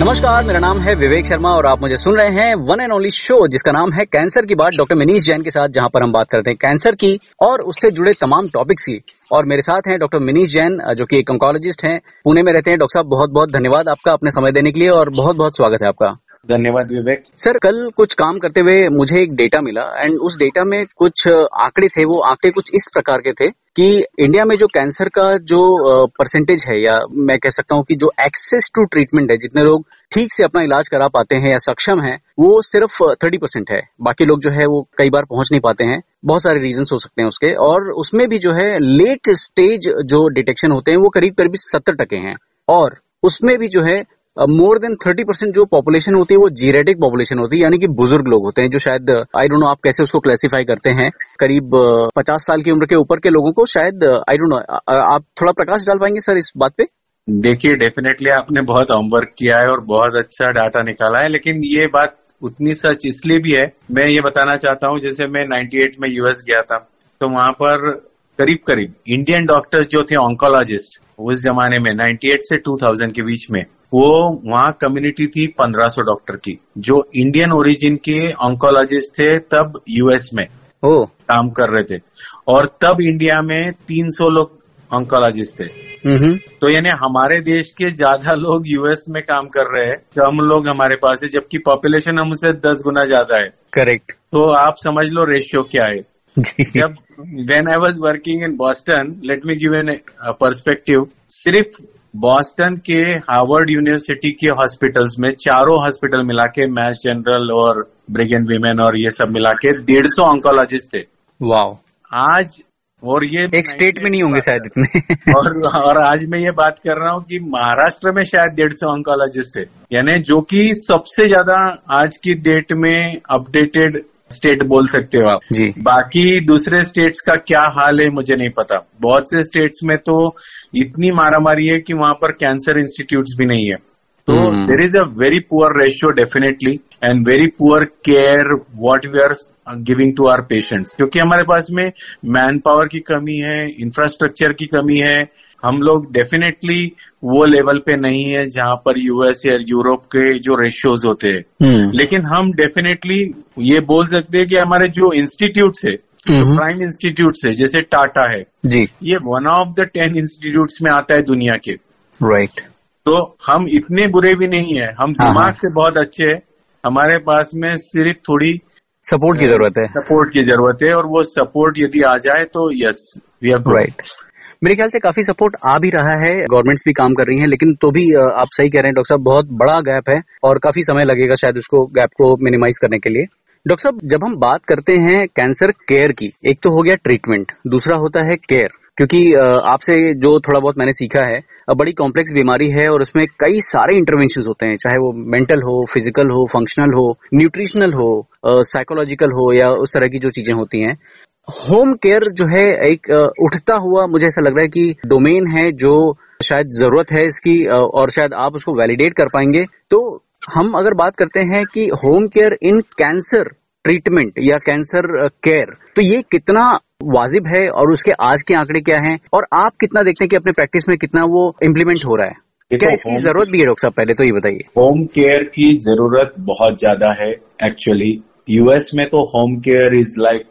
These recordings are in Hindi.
नमस्कार, मेरा नाम है विवेक शर्मा और आप मुझे सुन रहे हैं वन एंड ओनली शो जिसका नाम है कैंसर की बात। डॉक्टर मनीष जैन के साथ, जहाँ पर हम बात करते हैं कैंसर की और उससे जुड़े तमाम टॉपिक्स की। और मेरे साथ हैं डॉक्टर मनीष जैन जो कि एक ऑन्कोलॉजिस्ट हैं। पुणे में रहते हैं। डॉक्टर साहब बहुत बहुत धन्यवाद आपका अपने समय देने के लिए और बहुत बहुत स्वागत है आपका। धन्यवाद विवेक। सर, कल कुछ काम करते हुए मुझे एक डेटा मिला एंड उस डेटा में कुछ आंकड़े थे, वो आंकड़े कुछ इस प्रकार के थे कि इंडिया में जो कैंसर का जो परसेंटेज है या मैं कह सकता हूँ कि जो एक्सेस टू ट्रीटमेंट है, जितने लोग ठीक से अपना इलाज करा पाते हैं या सक्षम है, वो सिर्फ़ थर्टी परसेंट है। बाकी लोग जो है, वो कई बार पहुँच नहीं पाते हैं। बहुत सारे रीजन हो सकते हैं उसके। और उसमें भी जो है लेट स्टेज जो डिटेक्शन होते हैं, वो करीब करीब सत्तर टके हैं। और उसमें भी जो है मोर देन थर्टी परसेंट जो पॉपुलेशन होती है, वो जीरेटिक पॉपुलेशन होती है, यानी कि बुज़ुर्ग लोग होते हैं, जो शायद आई डोंट नो आप कैसे उसको क्लासिफाई करते हैं, करीब पचास साल की उम्र के ऊपर के लोगों को शायद आई डोंट नो आप थोड़ा प्रकाश डाल पाएँगे सर इस बात पे? देखिए डेफिनेटली आपने बहुत होमवर्क किया है और बहुत अच्छा डाटा निकाला है, लेकिन ये बात उतनी सच इसलिए भी है, मैं ये बताना चाहता हूँ, जैसे मैं 98 में यूएस गया था तो वहाँ पर करीब करीब इंडियन डॉक्टर्स जो थे ऑन्कोलॉजिस्ट उस जमाने में 98 से 2000 के बीच में वो वहाँ कम्युनिटी थी 1500 डॉक्टर की जो इंडियन ओरिजिन के ऑन्कोलॉजिस्ट थे तब यूएस में ओ। काम कर रहे थे। और तब इंडिया में 300 लोग ऑन्कोलॉजिस्ट थे। तो यानी हमारे देश के ज़्यादा लोग यूएस में काम कर रहे हैं कम लोग हमारे पास है जबकि पॉपुलेशन हमसे दस गुना ज़्यादा है। करेक्ट तो आप समझ लो रेशियो क्या है। जब when I was working in Boston let me give an perspective सिर्फ़ बॉस्टन के हार्वर्ड यूनिवर्सिटी के हॉस्पिटल्स में चारों हॉस्पिटल मिला के मैच जनरल और ब्रिगेन वीमेन और ये सब मिला के डेढ़ सौ ऑन्कोलॉजिस्ट थे। वाओ आज और ये एक स्टेट में नहीं होंगे शायद इतने। और और आज मैं ये बात कर रहा हूँ कि महाराष्ट्र में शायद डेढ़ सौ ऑन्कोलॉजिस्ट है यानी जो कि सबसे ज़्यादा आज की डेट में अपडेटेड स्टेट बोल सकते हो आप। जी। बाकी दूसरे स्टेट्स का क्या हाल है मुझे नहीं पता। बहुत से स्टेट्स में तो इतनी मारामारी है कि वहाँ पर कैंसर इंस्टीट्यूट भी नहीं है। तो there is a very poor ratio definitely and very poor care what we are giving to our patients क्योंकि हमारे पास में मैन पावर की कमी है इंफ्रास्ट्रक्चर की कमी है हम लोग डेफिनेटली वो लेवल पे नहीं है जहाँ पर यूएस या यूरोप के जो रेशियोज होते हैं। लेकिन हम डेफिनेटली ये बोल सकते हैं कि हमारे जो इंस्टीट्यूट है प्राइम इंस्टीट्यूट है जैसे टाटा है जी। ये one of the ten institute में आता है दुनिया के। राइट तो हम इतने बुरे भी नहीं है। हम दिमाग से बहुत अच्छे हैं। हमारे पास में सिर्फ़ थोड़ी सपोर्ट की ज़रूरत है। सपोर्ट की ज़रूरत है और वो सपोर्ट यदि आ जाए तो यस वी आर राइट मेरे ख्याल से काफ़ी सपोर्ट आ भी रहा है। गवर्नमेंट्स भी काम कर रही हैं, लेकिन तो भी आप सही कह रहे हैं, डॉक्टर साहब, बहुत बड़ा गैप है और काफ़ी समय लगेगा शायद उसको गैप को मिनिमाइज करने के लिए। डॉक्टर साहब, जब हम बात करते हैं कैंसर केयर की, एक तो हो गया ट्रीटमेंट दूसरा होता है केयर क्योंकि आपसे जो थोड़ा बहुत मैंने सीखा है बड़ी कॉम्प्लेक्स बीमारी है और उसमें कई सारे इंटरवेंशन होते हैं, चाहे वो मेंटल हो फ़िज़िकल हो फंक्शनल हो न्यूट्रिशनल हो साइकोलॉजिकल हो या उस तरह की जो चीज़ें होती हैं। होम केयर जो है एक उठता हुआ मुझे ऐसा लग रहा है कि डोमेन है जो शायद ज़रूरत है इसकी और शायद आप उसको वैलिडेट कर पाएँगे। तो हम अगर बात करते हैं कि home care in cancer treatment या कैंसर केयर तो ये कितना वाजिब है और उसके आज के आंकड़े क्या हैं? और आप कितना देखते हैं कि अपने प्रैक्टिस में कितना वो इम्प्लीमेंट हो रहा है? क्या इसकी ज़रूरत भी है डॉक्टर साहब पहले तो ये बताइए। होम केयर की ज़रूरत बहुत ज़्यादा है एक्चुअली यूएस में तो home care is like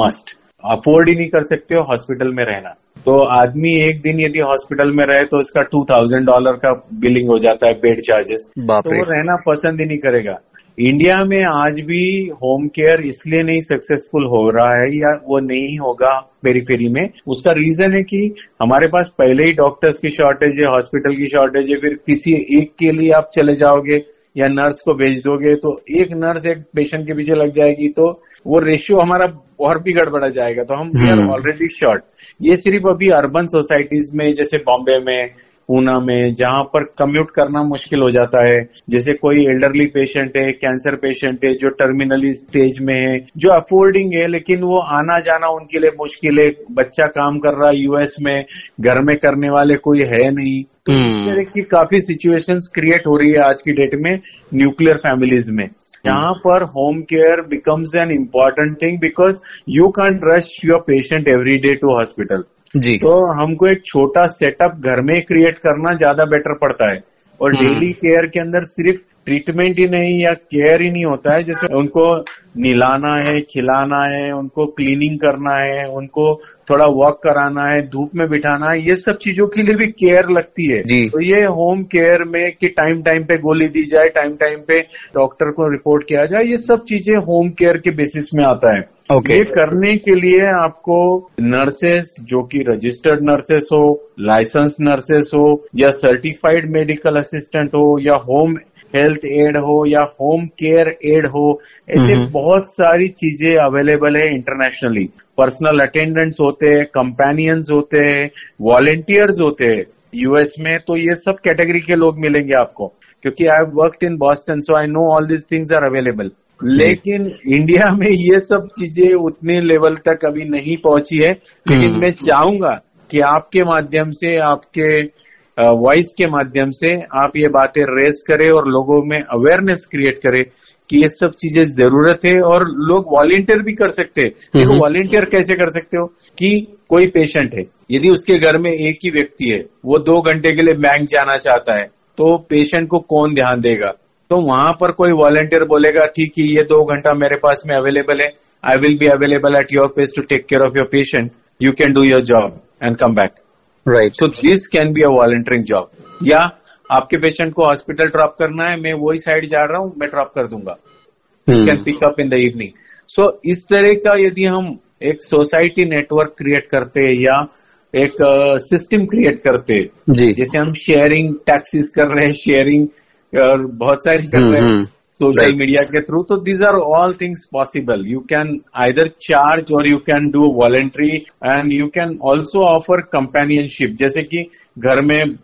must afford ही नहीं कर सकते हो हॉस्पिटल में रहना। तो आदमी एक दिन यदि हॉस्पिटल में रहे तो उसका टू थाउज़ेंड डॉलर का बिलिंग हो जाता है बेड चार्जेस तो वो रहना पसंद ही नहीं करेगा। इंडिया में आज भी होम केयर इसलिए नहीं सक्सेसफुल हो रहा है या वो नहीं होगा पेरीफेरी में। उसका रीजन है कि हमारे पास पहले ही डॉक्टर्स की शॉर्टेज है हॉस्पिटल की शॉर्टेज है फिर किसी एक के लिए आप चले जाओगे। या नर्स को भेज दोगे तो एक नर्स एक पेशेंट के पीछे लग जाएगी तो वो रेशियो हमारा और भी गड़बड़ा जाएगा। तो हम वी आर ऑलरेडी शॉर्ट ये सिर्फ़ अभी अर्बन सोसाइटीज में जैसे बॉम्बे में पूना में जहाँ पर कम्यूट करना मुश्किल हो जाता है। जैसे कोई एल्डरली पेशेंट है कैंसर पेशेंट है जो टर्मिनली स्टेज में है जो अफोर्डिंग है लेकिन वो आना जाना उनके लिए मुश्किल है। बच्चा काम कर रहा है यूएस में घर में करने वाले कोई है नहीं। तरह की काफ़ी सिचुएशंस क्रिएट हो रही है आज की डेट में न्यूक्लियर फैमिलीज़ में। यहाँ पर home care becomes an important thing because you can rush your patient every day to hospital जी। तो हमको एक छोटा सेटअप घर में क्रिएट करना ज़्यादा बेटर पड़ता है। और डेली केयर के अंदर सिर्फ़ ट्रीटमेंट ही नहीं या केयर ही नहीं होता है जैसे उनको निलाना है खिलाना है उनको क्लीनिंग करना है उनको थोड़ा वॉक कराना है धूप में बिठाना है ये सब चीज़ों के लिए भी केयर लगती है जी। तो ये होम केयर में कि टाइम टाइम पे गोली दी जाए टाइम टाइम पे डॉक्टर को रिपोर्ट किया जाए ये सब चीज़ें होम केयर के बेसिस में आता है Okay. ये करने के लिए आपको नर्सेस जो कि रजिस्टर्ड नर्सेस हो लाइसेंस नर्सेस हो या सर्टिफाइड मेडिकल असिस्टेंट हो या होम हेल्थ एड हो या होम केयर एड हो ऐसे। बहुत सारी चीज़ें अवेलेबल है इंटरनेशनली पर्सनल अटेंडेंट्स होते हैं कंपेनियंस होते हैं वॉलेंटियर्स होते हैं। यूएस में तो ये सब कैटेगरी के लोग मिलेंगे आपको क्योंकि I have worked in Boston so I know all these things are available लेकिन इंडिया में ये सब चीज़ें उतने लेवल तक अभी नहीं पहुँची है। लेकिन हम्म। मैं चाहूँगा कि आपके माध्यम से आपके वॉइस के माध्यम से आप ये बातें रेज करें और लोगों में अवेयरनेस क्रिएट करें कि ये सब चीज़ें ज़रूरत है और लोग वॉलेंटियर भी कर सकते हैं। देखो। वॉलेंटियर कैसे कर सकते हो? कि कोई पेशेंट है यदि उसके घर में एक ही व्यक्ति है वो दो घंटे के लिए बैंक जाना चाहता है तो पेशेंट को कौन ध्यान देगा? तो वहाँ पर कोई वॉलेंटियर बोलेगा ठीक है ये दो घंटा मेरे पास में अवेलेबल है I will be available at your place to take care of your patient you can do your job and come back right so this can be a volunteering job या आपके पेशेंट को हॉस्पिटल ड्रॉप करना है मैं वही साइड जा रहा हूँ मैं ड्रॉप कर दूँगा। You can pick up in the evening so इस तरह का यदि हम एक सोसाइटी नेटवर्क क्रिएट करते हैं या एक सिस्टम uh, क्रिएट करते हैं। जी। जैसे हम शेयरिंग टैक्सीज कर रहे हैं शेयरिंग और बहुत सारी कर हम्म, रहे हैं। Social right. मीडिया के थ्रू तो these are all things possible you can either charge और you can do voluntary and you can also offer companionship जैसे कि घर में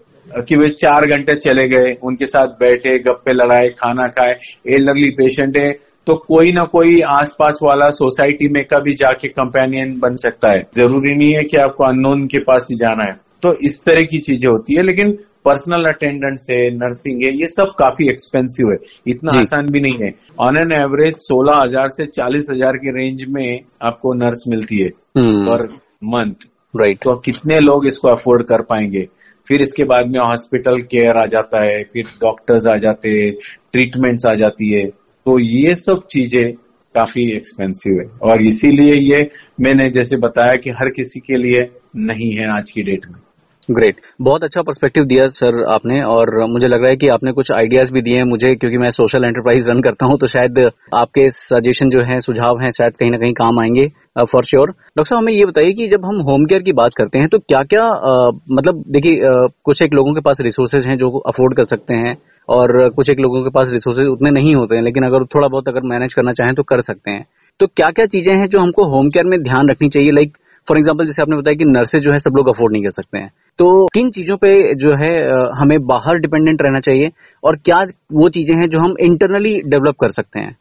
कि वे चार घंटे चले गए उनके साथ बैठे गप्पे लड़ाए खाना खाए एल्डरली पेशेंट है तो कोई ना कोई आसपास वाला सोसाइटी में कभी जाके कंपेनियन बन सकता है। ज़रूरी नहीं है कि आपको अननोन के पास ही जाना है। तो इस तरह की चीज़ें होती है लेकिन पर्सनल अटेंडेंट्स है नर्सिंग है ये सब काफ़ी एक्सपेंसिव है। इतना आसान भी नहीं है। ऑन एन एवरेज सोलह हज़ार से चालीस हज़ार के रेंज में आपको नर्स मिलती है पर मंथ राइट तो कितने लोग इसको अफोर्ड कर पाएँगे? फिर इसके बाद में हॉस्पिटल केयर आ जाता है फिर डॉक्टर्स आ जाते हैं ट्रीटमेंट्स आ जाती है। तो ये सब चीज़ें काफ़ी एक्सपेंसिव है। और इसीलिए ये मैंने जैसे बताया कि हर किसी के लिए नहीं है आज की डेट में। ग्रेट बहुत अच्छा पर्सपेक्टिव दिया सर आपने और मुझे लग रहा है कि आपने कुछ आइडियाज़ भी दिए हैं मुझे, क्योंकि मैं सोशल एंटरप्राइज रन करता हूँ तो शायद आपके सजेशन जो है, सुझाव हैं, शायद कहीं ना कहीं काम आएँगे फॉर श्योर डॉक्टर साहब, हमें ये बताइए कि जब हम होम केयर की बात करते हैं तो क्या क्या मतलब देखिए कुछ एक लोगों के पास रिसोर्सेज हैं जो अफोर्ड कर सकते हैं, और कुछ एक लोगों के पास रिसोर्सेज उतने नहीं होते हैं, लेकिन अगर थोड़ा बहुत अगर मैनेज करना चाहें तो कर सकते हैं। तो क्या क्या चीज़ें हैं जो हमको होम केयर में ध्यान रखनी चाहिए? लाइक फॉर एग्ज़ाम्पल जैसे आपने बताया कि नर्सेज जो है सब लोग अफोर्ड नहीं कर सकते हैं। तो किन चीज़ों पे जो है हमें बाहर डिपेंडेंट रहना चाहिए और क्या वो चीज़ें हैं जो हम इंटरनली डेवलप कर सकते हैं?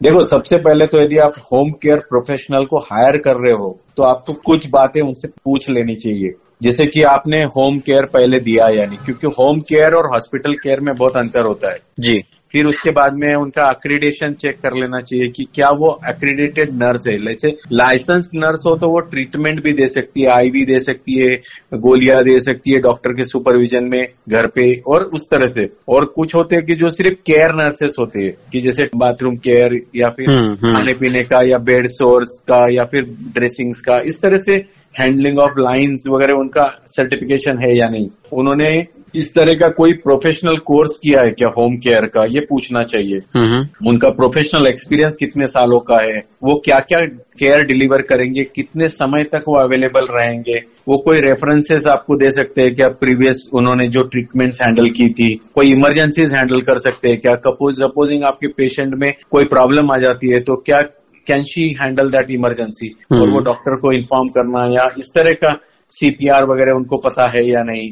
देखो सबसे पहले तो यदि आप होम केयर प्रोफेशनल को हायर कर रहे हो तो आपको कुछ बातें उनसे पूछ लेनी चाहिए। जैसे कि आपने होम केयर पहले दिया या नहीं क्योंकि होम केयर और हॉस्पिटल केयर में बहुत अंतर होता है। जी। फिर उसके बाद में उनका अक्रीडेशन चेक कर लेना चाहिए कि क्या वो अक्रीडेटेड नर्स है। जैसे लाइसेंस नर्स हो तो वो ट्रीटमेंट भी दे सकती है आईवी दे सकती है गोलियाँ दे सकती है डॉक्टर के सुपरविजन में घर पे और उस तरह से। और कुछ होते हैं कि जो सिर्फ़ केयर नर्सेस होते हैं कि जैसे बाथरूम केयर या फिर हम्म, हम्म। खाने पीने का या बेड सोर्स का या फिर ड्रेसिंग्स का इस तरह से हैंडलिंग ऑफ़ लाइंस वगैरह उनका सर्टिफिकेशन है या नहीं। उन्होंने इस तरह का कोई प्रोफेशनल कोर्स किया है क्या होम केयर का? ये पूछना चाहिए। हम्म उनका प्रोफेशनल एक्सपीरियंस कितने सालों का है? वो क्या क्या केयर डिलीवर करेंगे? कितने समय तक वो अवेलेबल रहेंगे? वो कोई रेफरेंसेस आपको दे सकते हैं क्या? प्रीवियस उन्होंने जो ट्रीटमेंट्स हैंडल की थी कोई इमरजेंसीज हैंडल कर सकते हैं क्या? सपोजिंग आपके पेशेंट में कोई प्रॉब्लम आ जाती है तो क्या can she handle that emergency और वो हम्म। डॉक्टर को इन्फॉर्म करना या इस तरह का सीपीआर वगैरह उनको पता है या नहीं?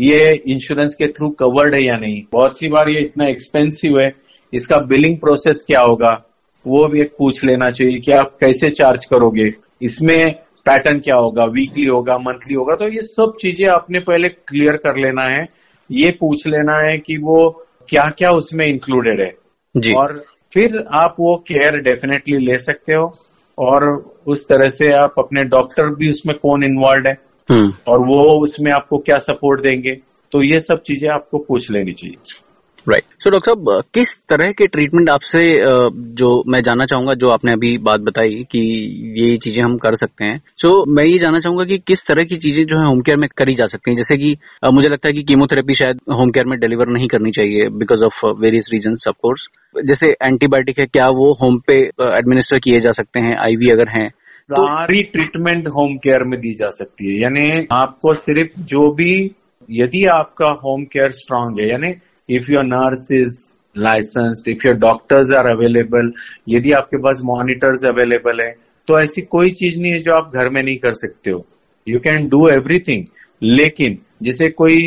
ये इंश्योरेंस के थ्रू कवर्ड है या नहीं? बहुत सी बार ये इतना एक्सपेंसिव है इसका बिलिंग प्रोसेस क्या होगा? वो भी एक पूछ लेना चाहिए कि आप कैसे चार्ज करोगे? इसमें पैटर्न क्या होगा? वीकली होगा मंथली होगा? तो ये सब चीज़ें आपने पहले क्लियर कर लेना है। ये पूछ लेना है कि वो क्या क्या उसमें इंक्लूडेड है। जी। और फिर आप वो केयर डेफिनेटली ले सकते हो। और उस तरह से आप अपने डॉक्टर भी उसमें कौन इन्वॉल्व है? और वो उसमें आपको क्या सपोर्ट देंगे? तो ये सब चीज़ें आपको पूछ लेनी चाहिए। राइट सो डॉक्टर साहब किस तरह के ट्रीटमेंट आपसे जो मैं जानना चाहूँगा जो आपने अभी बात बताई कि ये चीज़ें हम कर सकते हैं। सो so, मैं ये जानना चाहूँगा कि किस तरह की चीज़ें जो है होम केयर में करी जा सकती हैं? जैसे कि मुझे लगता है कि कीमोथेरेपी शायद होम केयर में डिलीवर नहीं करनी चाहिए because of various reason of course जैसे एंटीबायोटिक है क्या वो होम पे एडमिनिस्टर किए जा सकते हैं? आईवी अगर हैं सारी ट्रीटमेंट होम केयर में दी जा सकती है यानी आपको सिर्फ़ जो भी यदि आपका होम केयर स्ट्रांग है यानी if your nurse is licensed, if your doctors are available, यदि आपके पास मॉनिटर्स अवेलेबल है तो ऐसी कोई चीज़ नहीं है जो आप घर में नहीं कर सकते हो यू कैन डू एवरीथिंग लेकिन जिसे कोई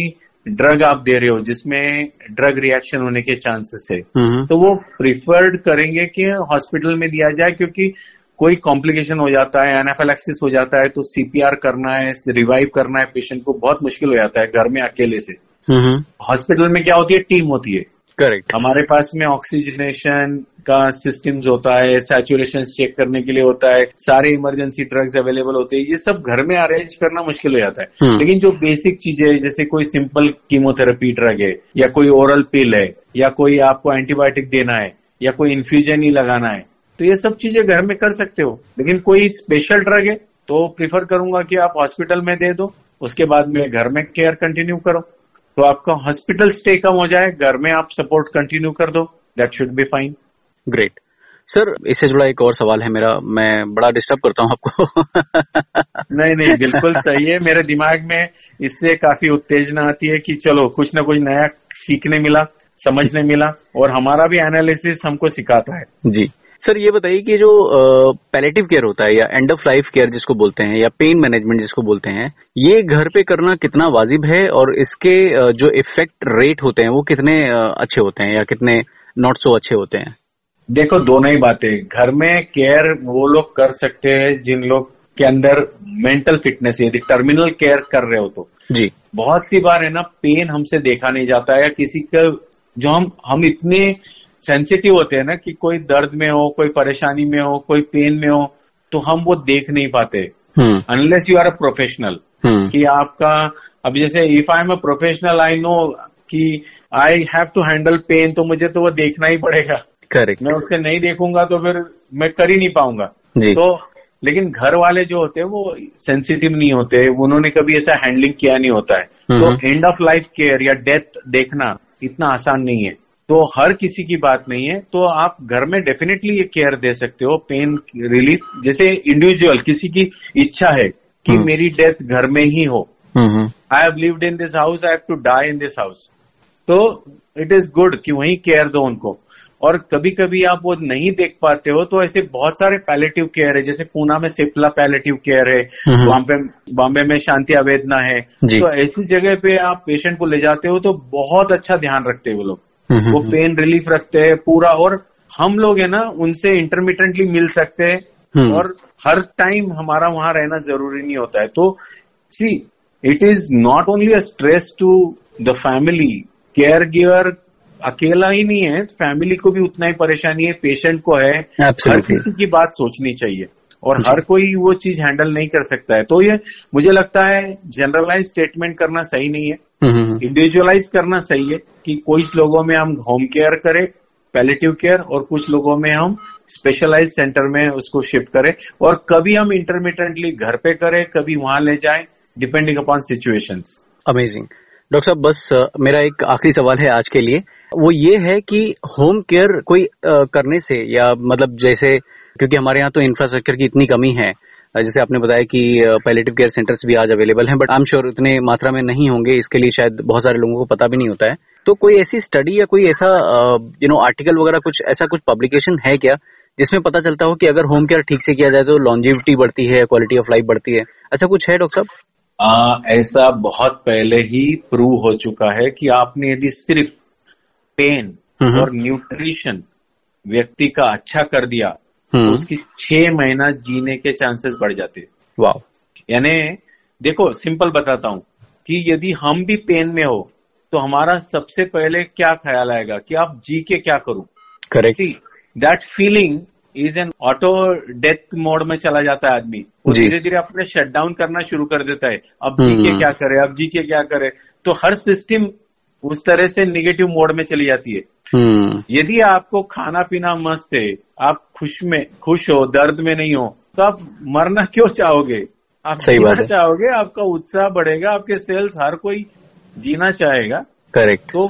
ड्रग आप दे रहे हो जिसमें ड्रग रिएक्शन होने के चांसेस है हम्म। तो वो प्रिफर्ड करेंगे कि हॉस्पिटल में दिया जाए क्योंकि कोई कॉम्प्लिकेशन हो जाता है एनाफेलेक्सिस हो जाता है तो सीपीआर करना है रिवाइव करना है पेशेंट को बहुत मुश्किल हो जाता है घर में अकेले से। हॉस्पिटल में क्या होती है? टीम होती है। करेक्ट हमारे पास में ऑक्सीजनेशन का सिस्टम्स होता है सैचुरेशन चेक करने के लिए होता है सारे इमरजेंसी ड्रग्स अवेलेबल होते हैं ये सब घर में अरेंज करना मुश्किल हो जाता है। हम्म। लेकिन जो बेसिक चीज़ें जैसे कोई सिंपल कीमोथेरेपी ड्रग है या कोई ओरल पिल है या कोई आपको एंटीबायोटिक देना है या कोई इन्फ्यूजन ही लगाना है तो ये सब चीज़ें घर में कर सकते हो। लेकिन कोई स्पेशल ड्रग है तो प्रीफर करूँगा कि आप हॉस्पिटल में दे दो उसके बाद में घर में केयर कंटिन्यू करो। तो आपका हॉस्पिटल स्टे कम हो जाए घर में आप सपोर्ट कंटिन्यू कर दो that should be fine great sir इससे जुड़ा एक और सवाल है मेरा मैं बड़ा डिस्टर्ब करता हूँ आपको। नहीं नहीं बिल्कुल सही है। मेरे दिमाग में इससे काफ़ी उत्तेजना आती है कि चलो कुछ ना कुछ नया सीखने मिला समझने मिला और हमारा भी एनालिसिस हमको सिखाता है। जी। सर ये बताइए कि जो पैलेटिव केयर होता है या एंड ऑफ़ लाइफ केयर जिसको बोलते हैं या पेन मैनेजमेंट जिसको बोलते हैं ये घर पे करना कितना वाजिब है और इसके जो इफ़ेक्ट रेट होते हैं वो कितने अच्छे होते हैं या कितने नॉट सो अच्छे होते हैं? देखो दोनों ही बातें घर में केयर वो लोग कर सकते हैं जिन लोग के अंदर मेंटल फिटनेस यदि टर्मिनल केयर कर रहे हो तो। जी। बहुत सी बार है ना पेन हमसे देखा नहीं जाता है या किसी का जो हम हम इतने सेंसिटिव होते हैं ना कि कोई दर्द में हो कोई परेशानी में हो कोई पेन में हो तो हम वो देख नहीं पाते। Unless you are a professional कि आपका अब जैसे if I am a professional I know कि I have to handle pain तो मुझे तो वो देखना ही पड़ेगा। करेक्ट मैं उससे नहीं देखूँगा तो फिर मैं कर ही नहीं पाऊँगा। तो लेकिन घर वाले जो होते हैं वो सेंसिटिव नहीं होते उन्होंने कभी ऐसा हैंडलिंग किया नहीं होता है। तो एंड ऑफ़ लाइफ केयर या डेथ देखना इतना आसान नहीं है। तो हर किसी की बात नहीं है तो आप घर में डेफिनेटली ये केयर दे सकते हो पेन रिलीफ जैसे इंडिविजुअल किसी की इच्छा है कि हम्म। मेरी डेथ घर में ही हो। I have lived in this house I have to die in this house तो इट इज़ गुड कि वहीं केयर दो उनको। और कभी कभी आप वो नहीं देख पाते हो तो ऐसे बहुत सारे पैलेटिव केयर है जैसे पूना में सिप्ला पैलेटिव केयर है बॉम्बे बॉम्बे में शांति आवेदना है। तो ऐसी जगह पे आप पेशेंट को ले जाते हो तो बहुत अच्छा ध्यान रखते हैं वो लोग। वो पेन रिलीफ रखते हैं पूरा और हम लोग है ना उनसे इंटरमीडियंटली मिल सकते हैं हम्म। और हर टाइम हमारा वहाँ रहना ज़रूरी नहीं होता है। तो see it is not only a stress to the family caregiver अकेला ही नहीं है फैमिली को भी उतना ही परेशानी है पेशेंट को है। हर किसी की बात सोचनी चाहिए और हर कोई वो चीज़ हैंडल नहीं कर सकता है। तो ये मुझे लगता है जनरलाइज स्टेटमेंट करना सही नहीं है। इंडिविजुअलाइज। करना सही है कि कुछ लोगों में हम होम केयर करें पैलेटिव केयर और कुछ लोगों में हम स्पेशलाइज सेंटर में उसको शिफ्ट करें। और कभी हम इंटरमीडियंटली घर पे करें कभी वहाँ ले जाएँ depending upon situation amazing doctor साहब बस मेरा एक आखिरी सवाल है आज के लिए। वो ये है कि होम केयर कोई करने से या मतलब जैसे क्योंकि हमारे यहाँ तो इंफ्रास्ट्रक्चर की इतनी कमी है जैसे आपने बताया कि पैलेटिव केयर सेंटर्स भी आज अवेलेबल हैं बट आई एम श्योर उतने मात्रा में नहीं होंगे इसके लिए शायद बहुत सारे लोगों को पता भी नहीं होता है। तो कोई ऐसी स्टडी या कोई ऐसा यू नो आर्टिकल वगैरह कुछ ऐसा कुछ पब्लिकेशन है क्या जिसमें पता चलता हो कि अगर होम केयर ठीक से किया जाए तो लॉन्जिविटी बढ़ती है क्वालिटी ऑफ़ लाइफ बढ़ती है? ऐसा कुछ है डॉक्टर साहब? ऐसा बहुत पहले ही प्रूव हो चुका है कि आपने यदि सिर्फ़ पेन और न्यूट्रिशन व्यक्ति का अच्छा कर दिया तो हम्म। उसकी छह महीना जीने के चांसेस बढ़ जाते वाह यानी देखो सिंपल बताता हूँ कि यदि हम भी पेन में हो तो हमारा सबसे पहले क्या ख्याल आएगा कि आप जी के क्या करूँ? Correct that feeling is an auto death mode में चला जाता है आदमी। धीरे धीरे अपने शट डाउन करना शुरू कर देता है। अब जी के हम्म। क्या करे अब जी के क्या करे? तो हर सिस्टम उस तरह से निगेटिव मोड में चली जाती है। हम्म। यदि आपको खाना पीना मस्त है आप खुश में खुश हो दर्द में नहीं हो तो आप मरना क्यों चाहोगे? आप सही बात है। चाहोगे आपका उत्साह बढ़ेगा आपके सेल्स हर कोई जीना चाहेगा। करेक्ट तो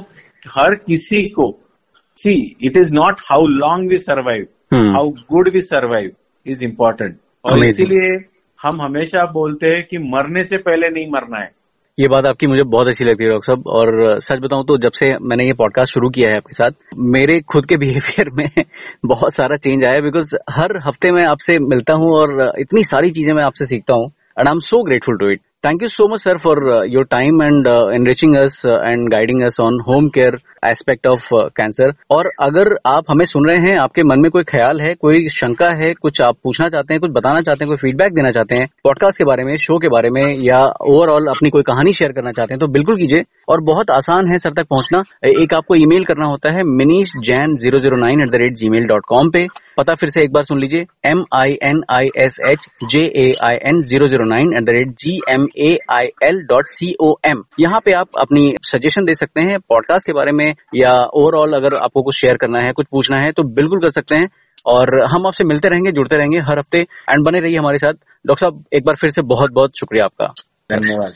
हर किसी को see it is not how long we survive how good we survive is important और इसीलिए हम हमेशा बोलते हैं कि मरने से पहले नहीं मरना है। ये बात आपकी मुझे बहुत अच्छी लगती है, डॉक्टर साहब। और सच बताऊँ तो जब से मैंने ये पॉडकास्ट शुरू किया है आपके साथ, मेरे खुद के बिहेवियर में बहुत सारा चेंज आया बिकॉज़ हर हफ़्ते मैं आपसे मिलता हूँ और इतनी सारी चीज़ें मैं आपसे सीखता हूँ and I am so grateful to it thank you so much sir for your time and enriching us and guiding us on home care aspect of cancer और अगर आप हमें सुन रहे हैं, आपके मन में कोई ख्याल है, कोई शंका है, कुछ आप पूछना चाहते हैं, कुछ बताना चाहते हैं, कोई फीडबैक देना चाहते हैं पॉडकास्ट के बारे में शो के बारे में, या ओवरऑल अपनी कोई कहानी शेयर करना चाहते हैं तो बिल्कुल कीजिए। और बहुत आसान है सर तक पहुँचना। एक आपको ईमेल करना होता है Minish Jain zero zero nine at the rate gmail dot com पे। पता फिर से एक बार सुन लीजिए। M I N I S H J A I N zero zero nine at the rate G M A I L dot C O M यहाँ पे आप अपनी सजेशन दे सकते हैं पॉडकास्ट के बारे में, या ओवरऑल अगर आपको कुछ शेयर करना है, कुछ पूछना है तो बिल्कुल कर सकते हैं। और हम आपसे मिलते रहेंगे, जुड़ते रहेंगे हर हफ़्ते। एंड बने रहिए हमारे साथ। डॉक्टर साहब, एक बार फिर से बहुत बहुत शुक्रिया आपका। धन्यवाद।